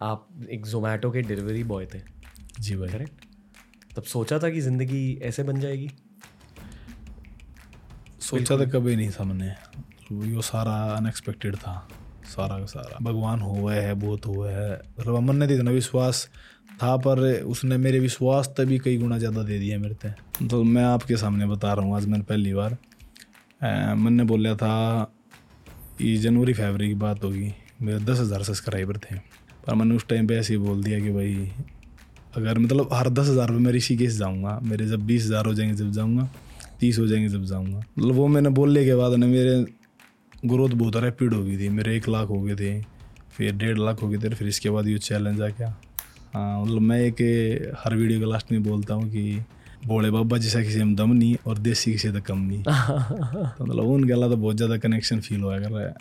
आप एक जोमेटो के डिलीवरी बॉय थे। जी भाई करेक्ट तब सोचा था कि ज़िंदगी ऐसे बन जाएगी? सोचा तो कभी नहीं था मैंने। वो सारा अनएक्सपेक्टेड था सारा का सारा। भगवान हुआ है बहुत हुआ है। मतलब अमन ने तो इतना विश्वास था पर उसने मेरे विश्वास तभी कई गुना ज़्यादा दे दिया मेरे से तो मैं आपके सामने बता रहा हूँ आज मैंने पहली बार मैंने बोला था ये जनवरी फरवरी की बात होगी। मेरे दस हज़ार सब्सक्राइबर थे। पर मैंने उस टाइम पे ऐसे ही बोल दिया कि भाई अगर मतलब हर दस हज़ार पे मैं ऋषिकेश जाऊँगा मेरे जब बीस हज़ार हो जाएँगे जब जाऊँगा तीस हो जाएँगे जब जाऊँगा। मतलब वो मैंने बोलने के बाद ना मेरे ग्रोथ बहुत रैपिड हो गई थी मेरे एक लाख हो गए थे फिर डेढ़ लाख हो गए थे फिर इसके बाद ये चैलेंज आ गया। हाँ मतलब मैं एक हर वीडियो के लास्ट में बोलता हूँ कि बोले बाबा जैसा किसी में दम नहीं और देसी किसी तक कम नहीं। तो मतलब उनके अलावा तो बहुत ज़्यादा कनेक्शन फील हुआ कर रहा है।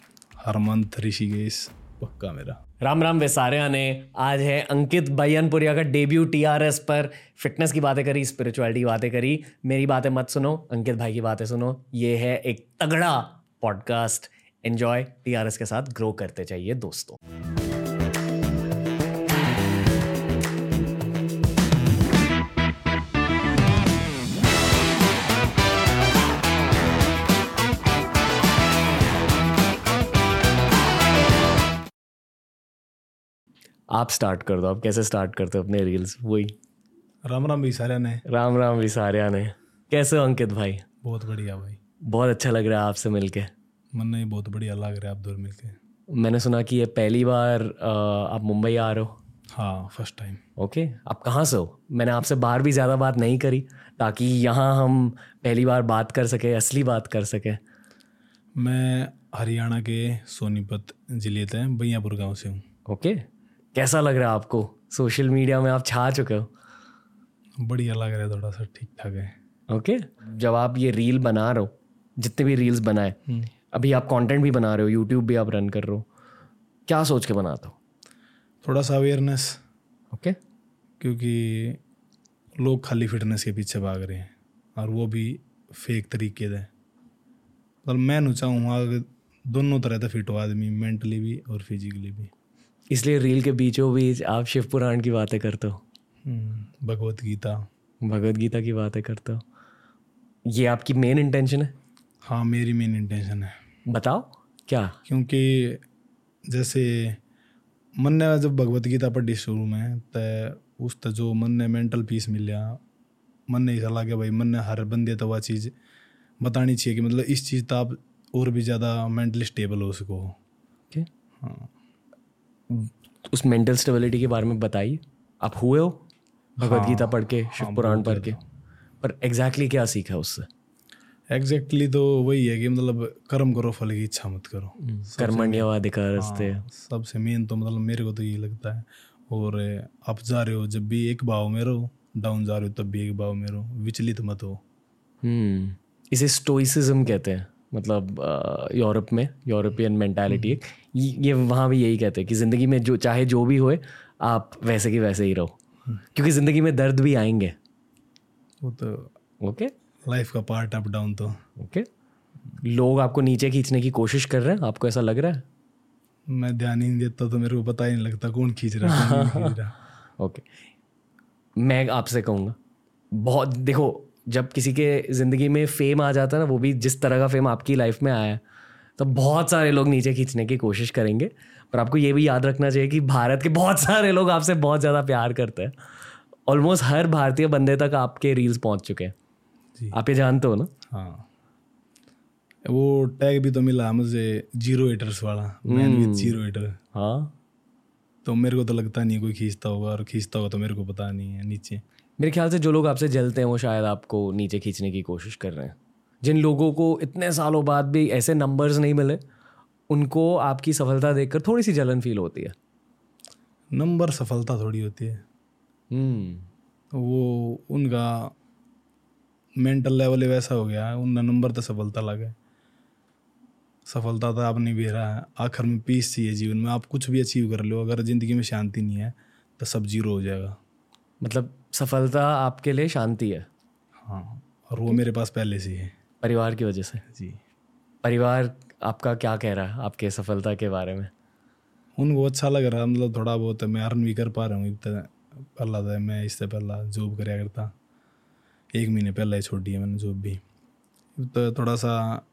हर मंथ ऋषिकेश पक्का मेरा। राम राम वेसारिया ने आज है अंकित बैनपुरिया का डेब्यू टीआरएस पर फिटनेस की बातें करी स्पिरिचुअलिटी की बातें करी, मेरी बातें मत सुनो, अंकित भाई की बातें सुनो। ये है एक तगड़ा पॉडकास्ट एंजॉय टीआरएस के साथ ग्रो करते चाहिए दोस्तों। आप स्टार्ट कर दो। आप कैसे स्टार्ट करते हो अपने रील्स वही। राम राम भी सारे ने। राम राम भी सारे ने। कैसे हो अंकित भाई? बहुत बढ़िया भाई। बहुत अच्छा लग रहा है आपसे मिलके। मन नहीं बहुत बढ़िया लग रहा है आप दूर मिलके। मैंने सुना कि ये पहली बार आप मुंबई आ रहे हो। हाँ फ़र्स्ट टाइम ओके आप कहाँ से हो? मैंने आपसे बाहर भी ज़्यादा बात नहीं करी ताकि यहाँ हम पहली बार बात कर सके असली बात कर सके। मैं हरियाणा के सोनीपत ज़िले से भैयापुर गाँव से हूँ। ओके। कैसा लग रहा है आपको? सोशल मीडिया में आप छा चुके हो। बढ़िया लग रहा है थोड़ा सा ठीक ठाक है। ओके। जब आप ये रील बना रहे हो जितने भी रील्स बनाए अभी आप कंटेंट भी बना रहे हो यूट्यूब भी आप रन कर रहे हो क्या सोच के बनाते हो? थोड़ा सा अवेयरनेस ओके। okay. क्योंकि लोग खाली फिटनेस के पीछे भाग रहे हैं और वो भी फेक तरीके से। मतलब मैं नु चाहूँगा दोनों तरह से फिट हो आदमी मेंटली भी और फिजिकली भी। इसलिए रील के बीचों बीच आप शिव पुराण की बातें करते हो। हम्म, भगवत गीता। भगवत गीता की बातें करते हो। ये आपकी मेन इंटेंशन है? हाँ मेरी मेन इंटेंशन है। बताओ क्या? क्योंकि जैसे मन ने जब भगवत गीता पढ़ी शुरू में तो उस तो जो मन ने मेंटल पीस मिल मन ने ऐसा लगे भाई मन ने हर बंदे तो वह चीज़ बतानी चाहिए कि मतलब इस चीज़ तो आप और भी ज़्यादा मेंटली स्टेबल हो सको। ओके हाँ। उस मेंटल स्टेबिलिटी के बारे में बताइए आप हुए हो? भगवत हाँ, गीता पढ़ के शिव हाँ, पुराण पढ़ के। पर एग्जैक्टली क्या सीखा उससे? एग्जैक्टली तो वही है कि मतलब कर्म करो फल की इच्छा मत करो। हम्म, कर्मण्यवाधिकार हाँ, सबसे मेन तो मतलब मेरे को तो ये लगता है। और आप जा रहे हो जब भी एक भाव में रहो डाउन जा रहे हो तब भी एक भाव में रहो। विचलित मत हो। हम्म, इसे स्टोइसिज्म कहते हैं। मतलब यूरोप में यूरोपियन मेंटालिटी हम्म। ये वहाँ भी यही कहते हैं कि ज़िंदगी में जो चाहे जो भी होए आप वैसे की वैसे ही रहो। क्योंकि ज़िंदगी में दर्द भी आएँगे। वो तो ओके लाइफ का पार्ट अप डाउन तो। ओके लोग आपको नीचे खींचने की कोशिश कर रहे हैं? आपको ऐसा लग रहा है? मैं ध्यान ही नहीं देता तो मेरे को पता ही नहीं लगता कौन खींच रहा है ओके मैं आपसे कहूँगा बहुत देखो जब किसी के ज़िंदगी में फेम आ जाता है ना वो भी जिस तरह का फेम आपकी लाइफ में आया है तो बहुत सारे लोग नीचे खींचने की कोशिश करेंगे। पर आपको ये भी याद रखना चाहिए कि भारत के बहुत सारे लोग आपसे बहुत ज़्यादा प्यार करते हैं। ऑलमोस्ट हर भारतीय बंदे तक आपके रील्स पहुँच चुके हैं। आप ये जानते हो ना? हाँ। वो टैग भी तो मिला मुझे ज़ीरो एटर्स वाला। मैन विद ज़ीरो एटर हाँ। तो मेरे को तो लगता नहीं कोई खींचता होगा और खींचता होगा तो मेरे को पता नहीं है नीचे। मेरे ख्याल से जो लोग आपसे जलते हैं वो शायद आपको नीचे खींचने की कोशिश कर रहे हैं। जिन लोगों को इतने सालों बाद भी ऐसे नंबर्स नहीं मिले उनको आपकी सफलता देखकर थोड़ी सी जलन फील होती है। नंबर सफलता थोड़ी होती है। हम्म। वो उनका मेंटल लेवल ही वैसा हो गया है उनका नंबर तो सफलता लगे। सफलता तो आप नहीं रहा है आखिर में पीस चाहिए जीवन में आप कुछ भी अचीव कर लो अगर ज़िंदगी में शांति नहीं है तो सब ज़ीरो हो जाएगा। मतलब सफलता आपके लिए शांति है। हाँ और वो मेरे पास पहले से है परिवार की वजह से। जी। परिवार आपका क्या कह रहा है आपके सफलता के बारे में? उनको अच्छा लग रहा है मतलब थोड़ा बहुत मैं अर्न भी कर पा रहा हूँ इतना पहला था मैं इससे पहला जॉब कराया करता। एक महीने पहले ही छोड़ दिया मैंने जॉब भी। तो थोड़ा सा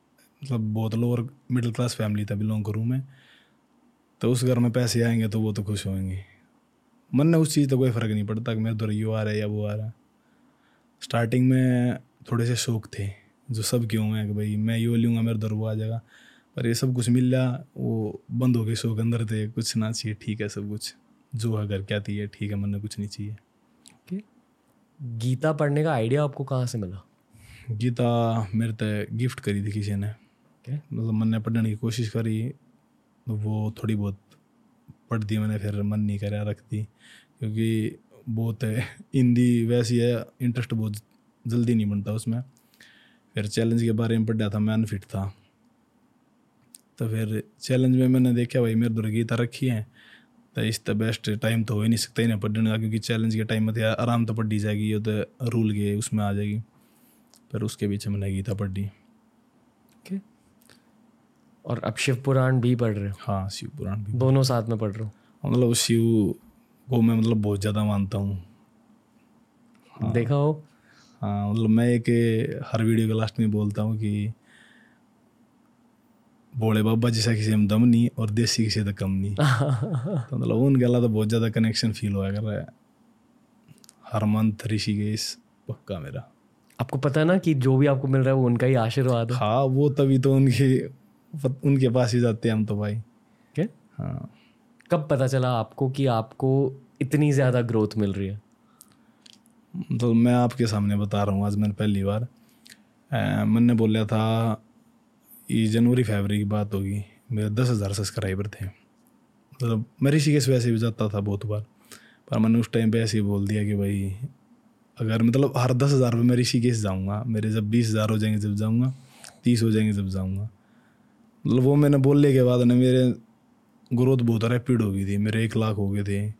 मतलब बहुत लोअर मिडिल क्लास फैमिली था बिलोंग करूँ मैं। तो उस घर में पैसे आएँगे तो वो तो खुश होंगे। मन ने उस चीज़ का कोई फ़र्क नहीं पड़ता कि मेरे उधर यो आ रहा है या वो आ रहा है। स्टार्टिंग में थोड़े से शौक थे जो सब क्यों हैं कि भाई मैं यो लूँगा मेरे उधर वो आ जाएगा। पर ये सब कुछ मिल रहा वो बंद हो गए शौक अंदर थे कुछ ना चाहिए ठीक है सब कुछ। जो अगर क्या थी ठीक है मन कुछ नहीं चाहिए। Okay. गीता पढ़ने का आइडिया आपको कहाँ से मिला? गीता मेरे तय गिफ्ट करी थी किसी ने। Okay. मतलब ने पढ़ने की कोशिश करी वो थोड़ी बहुत पढ़ दी मैंने फिर मन नहीं करा रख दी क्योंकि बहुत है। हिंदी वैसी है इंटरेस्ट बहुत जल्दी नहीं बनता उसमें। फिर चैलेंज के बारे में पढ़ा था, मैं अनफिट था। तो फिर चैलेंज में मैंने देखा, भाई मेरे दुर्गीता गीता रखी है तो इस तो बेस्ट टाइम तो हो ही नहीं सकता इन्हें पढ़ने का, क्योंकि चैलेंज के टाइम में तो आराम तो पढ़ी जाएगी, ये तो रूल के उसमें आ जाएगी। फिर उसके पीछे मैंने गीता पढ़ी. और अब शिव पुराण भी पढ़ रहे हो? हाँ शिव पुराण भी दोनों साथ में पढ़ रहे हो? मतलब शिव को मैं मतलब बहुत ज़्यादा मानता हूँ। हाँ। देखा हो? हाँ मतलब मैं एक हर वीडियो के लास्ट में बोलता हूँ कि बोले बाबा जैसा किसी में दम नहीं और देसी किसी तो कम नहीं। तो मतलब उनके अलावा तो बहुत ज़्यादा कनेक्शन फील हुआ कर रहा है। हर मंथ ऋषिकेश पक्का मेरा। आपको पता है ना कि जो भी आपको मिल रहा है वो उनका ही आशीर्वाद है। हाँ वो तभी तो उनके उनके पास ही जाते हैं हम तो भाई। क्या हाँ। कब पता चला आपको कि आपको इतनी ज़्यादा ग्रोथ मिल रही है? तो मैं आपके सामने बता रहा हूँ आज मैंने पहली बार मैंने बोला था ये जनवरी फरवरी की बात होगी मेरे दस हज़ार सब्सक्राइबर थे। मतलब मैं ऋषिकेश वैसे भी जाता था बहुत बार पर मैंने उस टाइम पे ऐसे ही बोल दिया कि भाई अगर मतलब हर दस हज़ार रुपये मैं ऋषिकेश जाऊँगा मेरे जब बीस हज़ार हो जाएँगे जब जाऊँगा तीस हो जाएँगे जब जाऊँगा। मतलब वो मैंने बोलने के बाद ना मेरे ग्रोथ बहुत रैपिड हो गई थी, मेरे एक लाख हो गए थे,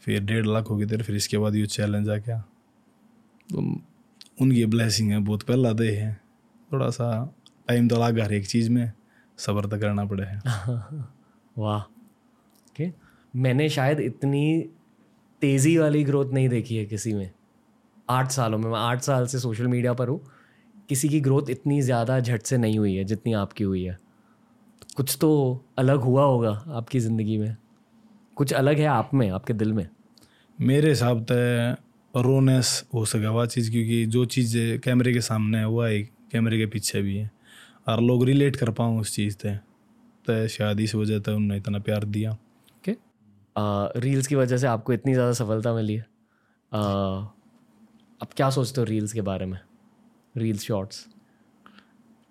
फिर डेढ़ लाख हो गए थे, फिर इसके बाद ये चैलेंज आ गया। तो उनकी ब्लेसिंग है बहुत, पहला दे है, थोड़ा सा टाइम तो लगा हर एक चीज़ में, सब्र तो करना पड़े है। वाह। ओके मैंने शायद इतनी तेज़ी वाली ग्रोथ नहीं देखी है किसी में। आठ सालों में, मैं आठ साल से सोशल मीडिया पर हूँ, किसी की ग्रोथ इतनी ज़्यादा झट से नहीं हुई है, जितनी आपकी हुई है। कुछ तो अलग हुआ होगा आपकी ज़िंदगी में। कुछ अलग है आप में आपके दिल में? मेरे हिसाब से रोनेस हो सका वह चीज़ क्योंकि जो चीज़ कैमरे के सामने है वह एक कैमरे के पीछे भी है। और लोग रिलेट कर पाऊँ उस चीज़ से तो शायद इस वजह से उन्होंने इतना प्यार दिया। ओके रील्स की वजह से आपको इतनी ज़्यादा सफलता मिली है। अब क्या सोचते हो रील्स के बारे में? रील्स शॉर्ट्स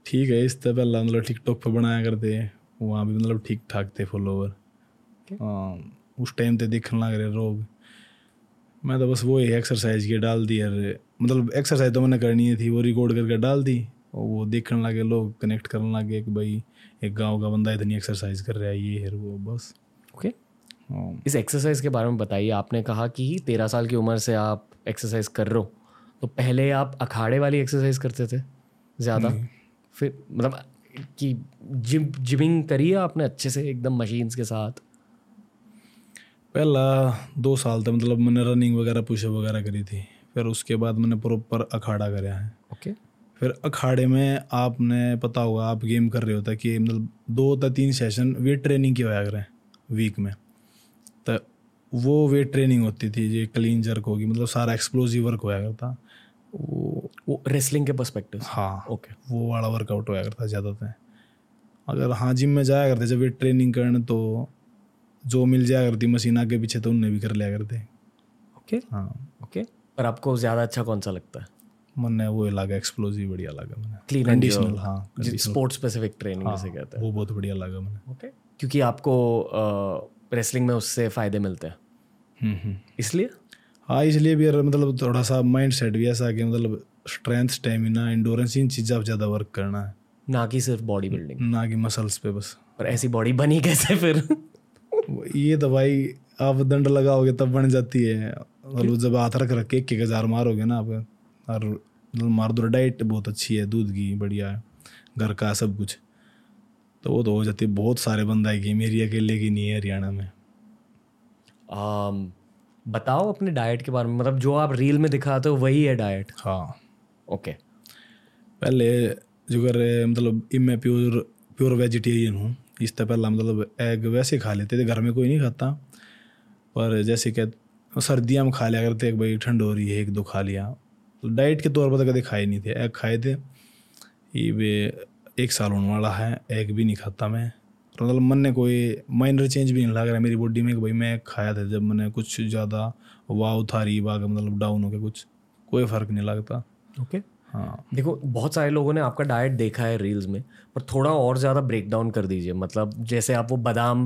ठीक है इस तरह पहला मतलब टिकटॉक पर बनाया करते वहाँ भी मतलब ठीक ठाक थे फॉलोवर हाँ उस टाइम तो देखने लग रहे लोग। मैं तो बस वो ही एक्सरसाइज के डाल दी यार मतलब एक्सरसाइज तो मैंने करनी है थी वो रिकॉर्ड करके डाल दी। और वो देखने लगे लोग कनेक्ट करने लगे कि भाई एक गाँव का बंदा इतनी एक्सरसाइज कर रहा है ये है वो बस। ओके हाँ। इस एक्सरसाइज के बारे में बताइए। आपने कहा कि तेरह साल की उम्र से आप एक्सरसाइज कर रहे हो। तो पहले आप अखाड़े वाली एक्सरसाइज करते थे? ज़्यादा? फिर मतलब कि जिम जिमिंग करी है आपने अच्छे से एकदम मशीन्स के साथ? पहला दो साल तक मतलब मैंने रनिंग वगैरह पुशअप वगैरह करी थी। फिर उसके बाद मैंने प्रॉपर अखाड़ा कराया है। ओके। फिर अखाड़े में आपने पता होगा आप गेम कर रहे होता कि मतलब दो या तीन सेशन वेट ट्रेनिंग की होया करें वीक में। तो वो वेट ट्रेनिंग होती थी ये क्लीन जर्क होगी मतलब सारा एक्सप्लोजिव वर्क होया करता। वो वो रेसलिंग के पर्सपेक्टिव हाँ। ओके वो वाला वर्कआउट होया करता ज़्यादातर। अगर हाँ जिम में जाया करते जब वे ट्रेनिंग करने तो जो मिल जाया करती मशीन आगे पीछे तो उनने भी कर लिया करते। ओके हाँ। ओके पर आपको ज़्यादा अच्छा कौन सा लगता है? मन वो लगा एक्सप्लोजिव बढ़िया लगा मैंने क्लीन कंडीशनल हाँ स्पोर्ट्स स्पेसिफिक ट्रेनिंग जैसे कहते हैं। वो बहुत बढ़िया लगा मैंने ओके क्योंकि आपको रेसलिंग में उससे फ़ायदे मिलते हैं। हम्म, हम्म। इसलिए? हाँ इसलिए भी मतलब थोड़ा सा माइंड सेट भी ऐसा कि मतलब स्ट्रेंथ स्टेमिना इंडोरेंस इन चीज़ों पर ज़्यादा वर्क करना है। ना कि सिर्फ़ बॉडी बिल्डिंग ना कि मसल्स पे बस। पर ऐसी बॉडी बनी कैसे फिर? ये दवाई आप दंड लगाओगे तब बन जाती है। मतलब जब हाथ रख रख के एक एक हज़ार मारोगे ना आप और मार दो डाइट बहुत अच्छी है दूध की बढ़िया है घर का सब कुछ तो वो तो हो जाती है। बहुत सारे बंदा कि मेरी अकेले की नहीं है हरियाणा में। um, बताओ अपने डाइट के बारे में। मतलब जो आप रील में दिखाते हो वही है डाइट हाँ। ओके। पहले जो कर मतलब इब मैं प्योर प्योर वेजिटेरियन हूँ, इससे पहला मतलब एग वैसे खा लेते थे, घर में कोई नहीं खाता। पर जैसे कि सर्दियाँ में खा लिया करते एक भाई ठंड हो रही है, एक दो खा लिया। तो डाइट के तौर पर तो कभी खाए नहीं थे। एग खाए थे। ये एक साल होने वाला है एग भी नहीं खाता मैं। तो मतलब मन ने कोई माइनर चेंज भी नहीं लग रहा मेरी बॉडी में कि भाई मैं खाया था, जब मैंने कुछ ज़्यादा था रही बाग मतलब डाउन हो गया, कुछ कोई फ़र्क नहीं लगता। ओके हाँ। देखो बहुत सारे लोगों ने आपका डाइट देखा है रील्स में पर थोड़ा और ज़्यादा ब्रेक डाउन कर दीजिए। मतलब जैसे आप वो बादाम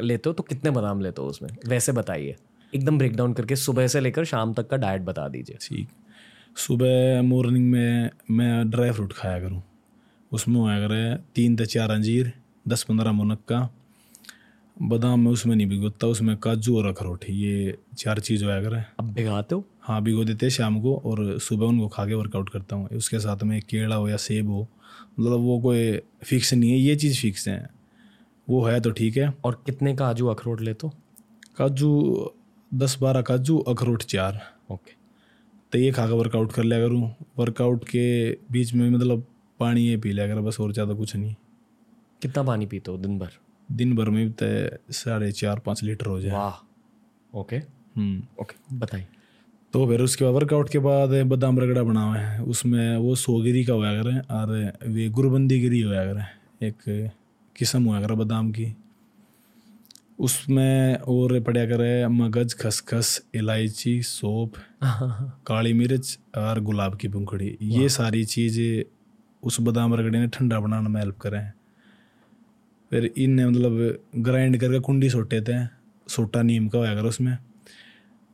लेते हो तो कितने बादाम लेते हो उसमें? वैसे बताइए। एकदम ब्रेक डाउन करके सुबह से लेकर शाम तक का डाइट बता दीजिए। ठीक। सुबह मॉर्निंग में मैं ड्राई फ्रूट खाया करूँ। उसमें होया करे तीन से चार अंजीर दस पंद्रह मुनक्का। बादाम में उसमें नहीं भिगोता उसमें काजू और अखरोट। ये चार चीज़ होया करे। अब भिगाते हो? हाँ भिगो देते हैं शाम को और सुबह उनको खा के वर्कआउट करता हूँ। उसके साथ में केला हो या सेब हो मतलब वो कोई फिक्स नहीं है ये चीज़ फिक्स है। वो है तो ठीक है। और कितने काजू अखरोट ले तो? काजू दस बारह काजू अखरोट चार। ओके। तो ये खा कर वर्कआउट कर लिया करूँ। वर्कआउट के बीच में मतलब पानी ये पी लिया कर बस और ज़्यादा कुछ नहीं। कितना पानी पीते हो दिन भर? दिन भर में तो साढ़े चार पाँच लीटर हो। जाए वाह। ओके। हम्म। ओके बताइए। तो फिर उसके बाद वर्कआउट के बाद बदाम रगड़ा बना हुआ है। उसमें वो सोगिरी का होया करें और वे गुरबंदी गिरी होया करें। एक किस्म हुआ करे बादाम की। उसमें और पड़ा करे मगज खसखस इलायची सौंफ काली मिर्च और गुलाब की पंखड़ी। ये सारी चीज़ उस बादाम रगड़े ने ठंडा बनाने में हेल्प करें। फिर इनने मतलब ग्राइंड करके कुंडी सोटे थे। सोटा नीम का होया कर उसमें।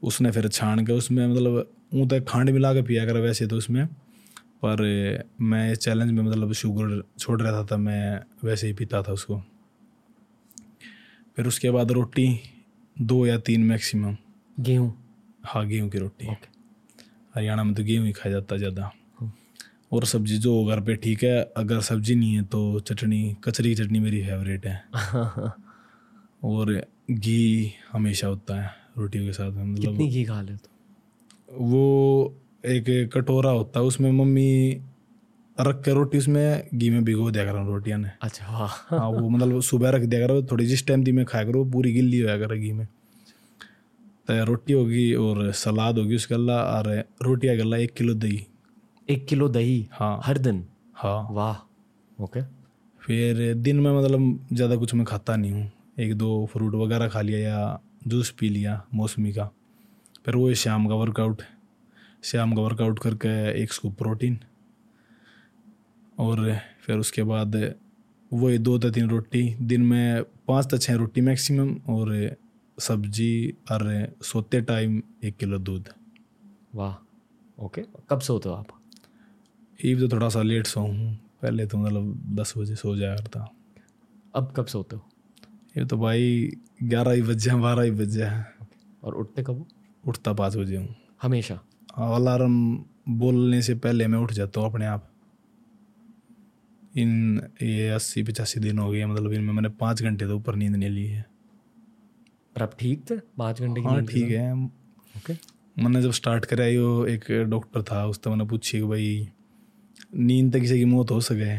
उसने फिर छान के उसमें मतलब ऊँ तक खांड मिला के पिया कर वैसे तो उसमें। पर मैं इस चैलेंज में मतलब शुगर छोड़ रहा था तब मैं वैसे ही पीता था उसको। फिर उसके बाद रोटी दो या तीन मैक्सिमम गेहूँ? हाँ गेहूँ की रोटी। हरियाणा में तो गेहूँ ही खाया जाता है। ज़्यादा और सब्ज़ी जो घर पे ठीक है अगर सब्ज़ी नहीं है तो चटनी कचरी की चटनी मेरी फेवरेट है। और घी हमेशा होता है। रोटियों के साथ में मतलब कितनी घी खा लेते हो? वो एक कटोरा होता है उसमें मम्मी रख के रोटी उसमें घी में भिगो दिया करो रोटियाँ ने। अच्छा हाँ वो मतलब सुबह रख दिया करो थोड़ी जिस टाइम दी में खाया करो पूरी गिल्ली होया करे घी में। तो रोटी होगी और सलाद होगी उसके अल्लाह और रोटियाँ के अल्लाह एक किलो दही। एक किलो दही? हाँ। हर दिन? हाँ। वाह ओके फिर दिन में मतलब ज़्यादा कुछ मैं खाता नहीं हूँ। एक दो फ्रूट वगैरह खा लिया या जूस पी लिया मौसमी का। फिर वो शाम का वर्कआउट शाम का वर्कआउट करके एक स्कूप प्रोटीन और फिर उसके बाद वही दो या तीन रोटी दिन में पाँच से छः रोटी मैक्सिमम और सब्ज़ी और सोते टाइम एक किलो दूध। वाह ओके कब सोते हो आप? ईव तो थोड़ा सा लेट सो हूँ पहले तो मतलब दस बजे सो जाया करता। अब कब सोते हो? ये तो भाई ग्यारह ही बज जाए बारह ही बज जाए और उठते कब उठता पाँच बजे हूँ। हमेशा? अलार्म बोलने से पहले मैं उठ जाता हूँ अपने आप। इन ये अस्सी पचासी दिन हो गए मतलब इनमें मैंने पाँच घंटे तो ऊपर नींद नहीं ली है। पर अब ठीक थे? पाँच घंटे हाँ ठीक है। ओके। मैंने जब स्टार्ट करा यो एक डॉक्टर था उससे मैंने पूछी कि भाई नींद तक किसी की मौत हो सके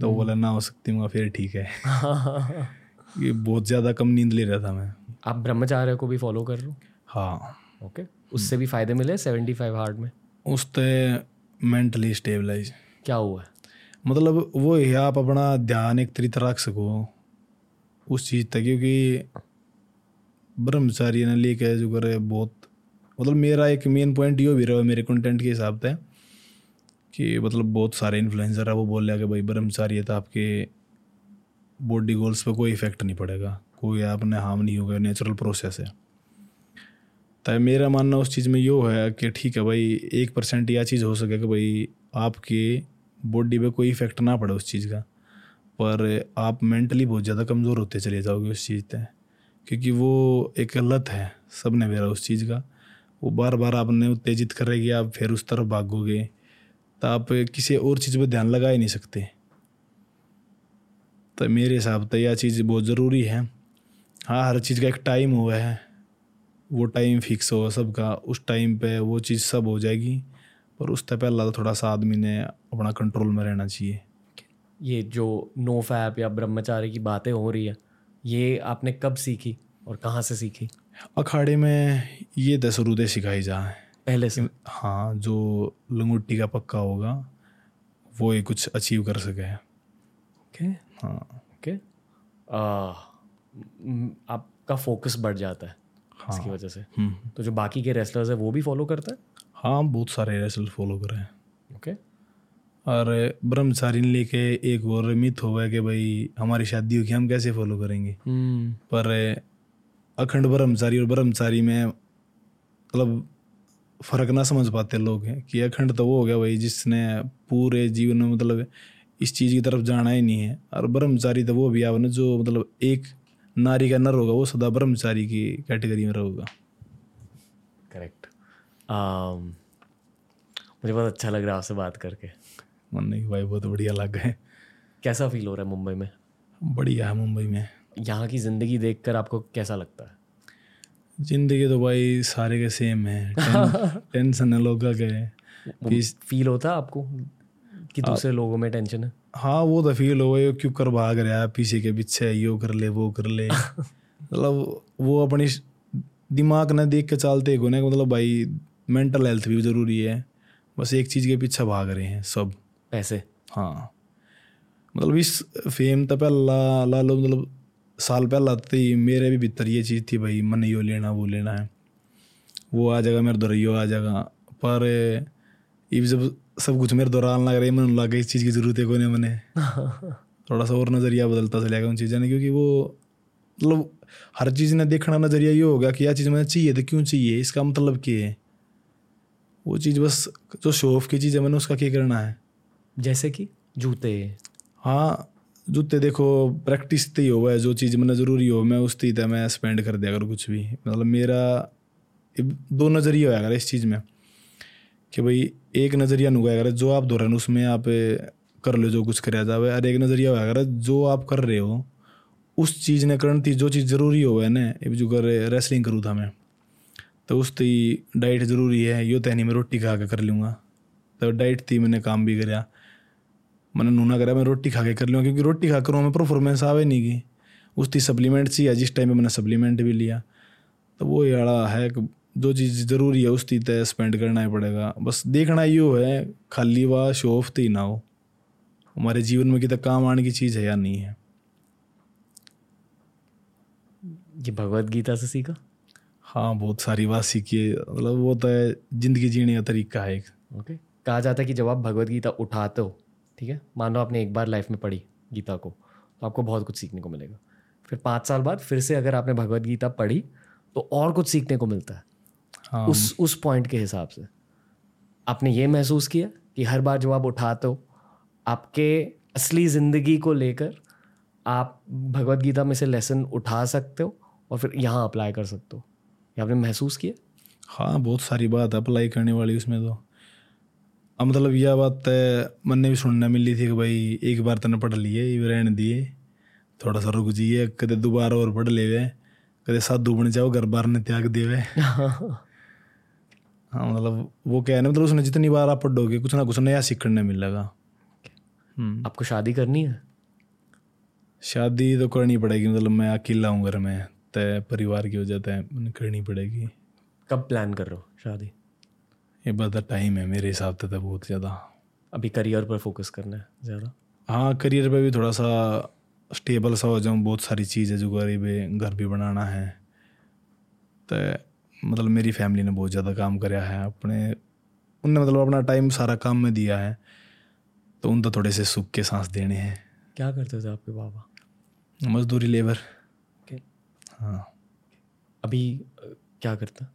तो वो बोला ना हो सकती मैं फिर ठीक है। ये बहुत ज़्यादा कम नींद ले रहा था मैं। आप ब्रह्मचार्य को भी फॉलो कर रहे हो? हाँ। ओके उससे भी फ़ायदे मिले सेवेंटी फाइव हार्ड में? उससे मेंटली स्टेबलाइज क्या हुआ? है मतलब वो है आप अपना ध्यान एक तरीके रख सको उस चीज़ तक क्योंकि ब्रह्मचारी ने लेके जो करे बहुत मतलब मेरा एक मेन पॉइंट यो भी रहा मेरे कंटेंट के हिसाब से कि मतलब बहुत सारे इन्फ्लुएंसर है वो बोल रहे कि भाई ब्रह्मचारी तो आपके बॉडी गोल्स पे कोई इफ़ेक्ट नहीं पड़ेगा। कोई आपने हार्म नहीं होगा नेचुरल प्रोसेस है। तो मेरा मानना उस चीज़ में यो है कि ठीक है भाई, एक परसेंट यह चीज़ हो सके कि भाई आपके बॉडी पे कोई इफ़ेक्ट ना पड़े उस चीज़ का। पर आप मेंटली बहुत ज़्यादा कमज़ोर होते चले जाओगे उस चीज़ पर क्योंकि वो एक लत है सबने मेरा उस चीज़ का। वो बार बार आपने उत्तेजित करेगी, आप फिर उस तरफ़ भागोगे। तो आप किसी और चीज़ पर ध्यान लगा ही नहीं सकते। तो मेरे हिसाब से यह चीज़ बहुत ज़रूरी है। हाँ हर चीज़ का एक टाइम हुआ है। वो टाइम फिक्स हो सबका उस टाइम पे वो चीज़ सब हो जाएगी। पर उससे पहला तो थोड़ा सा आदमी ने अपना कंट्रोल में रहना चाहिए। ये जो नो फैप या ब्रह्मचारी की बातें हो रही है ये आपने कब सीखी और कहाँ से सीखी? अखाड़े में ये शुरू सिखाई जा। है पहले से? हाँ जो लंगोटी का पक्का होगा वो ही कुछ अचीव कर सके। ओके हाँ। ओके आपका फोकस बढ़ जाता है हाँ। इसकी वजह से। हम्म तो जो बाकी के रेसलर्स है वो भी फॉलो करता है? हाँ बहुत सारे रेसल फॉलो करें ओके और ब्रह्मचारी ने लेके एक और मिथ हुआ है कि भाई हमारी शादी होगी हम कैसे फॉलो करेंगे? हम्म। पर अखंड ब्रह्मचारी और ब्रह्मचारी में मतलब फ़र्क ना समझ पाते लोग हैं कि अखंड तो वो हो गया भाई जिसने पूरे जीवन में मतलब इस चीज़ की तरफ़ जाना ही नहीं है। और ब्रह्मचारी तो वो भी ना जो मतलब एक नारी का नर होगा वो सदा ब्रह्मचारी की कैटेगरी में रहेगा। करेक्ट। मुझे बहुत अच्छा लग रहा है आपसे बात करके। मानने की भाई बहुत बढ़िया लग गए कैसा फील हो रहा है मुंबई में? बढ़िया है मुंबई में। यहाँ की ज़िंदगी देखकर आपको कैसा लगता है? ज़िंदगी तो भाई सारे के सेम है। टेंशन है लोगों के। फील होता है आपको? कि दूसरे लोगों में टेंशन है? हाँ वो तो फील हो गया क्यों कर भाग रहा है पीछे के पीछे यो कर ले वो कर ले। मतलब वो अपनी दिमाग ना देख के चलते को ना मतलब भाई मेंटल हेल्थ भी ज़रूरी है। बस एक चीज़ के पीछे भाग रहे हैं सब। पैसे। हाँ। मतलब इस फेम तो पहला ला लो मतलब साल पहला तो मेरे भी भीतर ये चीज़ थी भाई मन यो लेना वो लेना है। वो आ जाएगा मेरे दौर आ जाएगा। पर ये जब सब कुछ मेरे दौरान लग रहा है मन लगा इस चीज़ की ज़रूरत है कोई नहीं मैंने। थोड़ा सा और नज़रिया बदलता चलेगा उन चीज़ों ने क्योंकि वो मतलब हर चीज़ ने देखना नज़रिया ये होगा कि यह चीज़ मैंने चाहिए तो क्यों चाहिए इसका मतलब क्या है? वो चीज़ बस जो शो ऑफ़ की चीज़ है मैंने उसका क्या करना है? जैसे कि जूते। हाँ जूते देखो प्रैक्टिस तो ही हो है जो चीज़ मैंने ज़रूरी हो मैं उस तीत मैं स्पेंड कर दिया अगर कुछ भी। मतलब मेरा दो नज़रिया अगर इस चीज़ में। कि भाई एक नज़रिया नुगा अगर जो आप दौरान उसमें आप कर लो जो कुछ कराया जावे। और एक नज़रिया होया अगर जो आप कर रहे हो, उस चीज़ ने करण थी जो चीज़ ज़रूरी हो है ना जो कर रेसलिंग करूँ था मैं तो उस ती डाइट ज़रूरी है, यो तहनी मैं रोटी खा के कर लूँगा। तो डाइट थी मैंने काम भी कराया मैंने नूना करा, मैं रोटी खा के कर लूँगा, क्योंकि रोटी खा कर हमें परफॉर्मेंस आवे नहीं की। उस थी सप्लीमेंट चाहिए जिस टाइम में मैंने सप्लीमेंट भी लिया। तो वो याड़ा है कि जो चीज़ ज़रूरी है उस चीज़ तय स्पेंड करना ही पड़ेगा। बस देखना यो है खाली वा शो ऑफ़ ही ना हो। हमारे जीवन में कितना काम आने की चीज़ है या नहीं है। ये भगवत गीता से सीखा? हाँ बहुत सारी बात सीखी है। मतलब वो तो है ज़िंदगी जीने का तरीका है एक। ओके। कहा जाता है कि जब आप भगवत गीता उठाते हो ठीक है? मान लो आपने एक बार लाइफ में पढ़ी गीता को तो आपको बहुत कुछ सीखने को मिलेगा। फिर पाँच साल बाद फिर से अगर आपने भगवत गीता पढ़ी तो और कुछ सीखने को मिलता है। हाँ उस उस पॉइंट के हिसाब से। आपने ये महसूस किया कि हर बार जब आप उठाते हो आपके असली ज़िंदगी को लेकर आप भगवत गीता में से लेसन उठा सकते हो और फिर यहाँ अप्लाई कर सकते हो। ये आपने महसूस किया? हाँ बहुत सारी बात अप्लाई करने वाली उसमें तो। अब मतलब यह बात है मैंने भी सुनने मिली थी कि भाई एक बार तने पढ़ लिए ये रहने दिए थोड़ा सा रुक जाइए कदे दोबारा और पढ़ ले कदे साधु बन जाओ घर बार ने त्याग देवे हाँ मतलब वो क्या है ना मतलब उसने जितनी बार आप पढ़ोगे कुछ ना कुछ नया सीखने मिलेगा। हम्म। आपको शादी करनी है? शादी तो करनी पड़ेगी मतलब मैं अकेला हूँ घर में तय परिवार की वजह तय करनी पड़ेगी। कब प्लान कर रहे हो शादी? ये बता टाइम है मेरे हिसाब से तो बहुत ज़्यादा। अभी करियर पर फोकस करना है ज़्यादा? हाँ करियर पे भी थोड़ा सा स्टेबल सा हो जाऊँ बहुत सारी चीज़ है जो गरीब घर भी बनाना है तो मतलब मेरी फैमिली ने बहुत ज़्यादा काम कराया है अपने उनने मतलब अपना टाइम सारा काम में दिया है तो उन तो थोड़े से सुख के सांस देने हैं। क्या करते थे आपके पापा? मजदूरी लेबर ओके हाँ। अभी क्या करता? हैं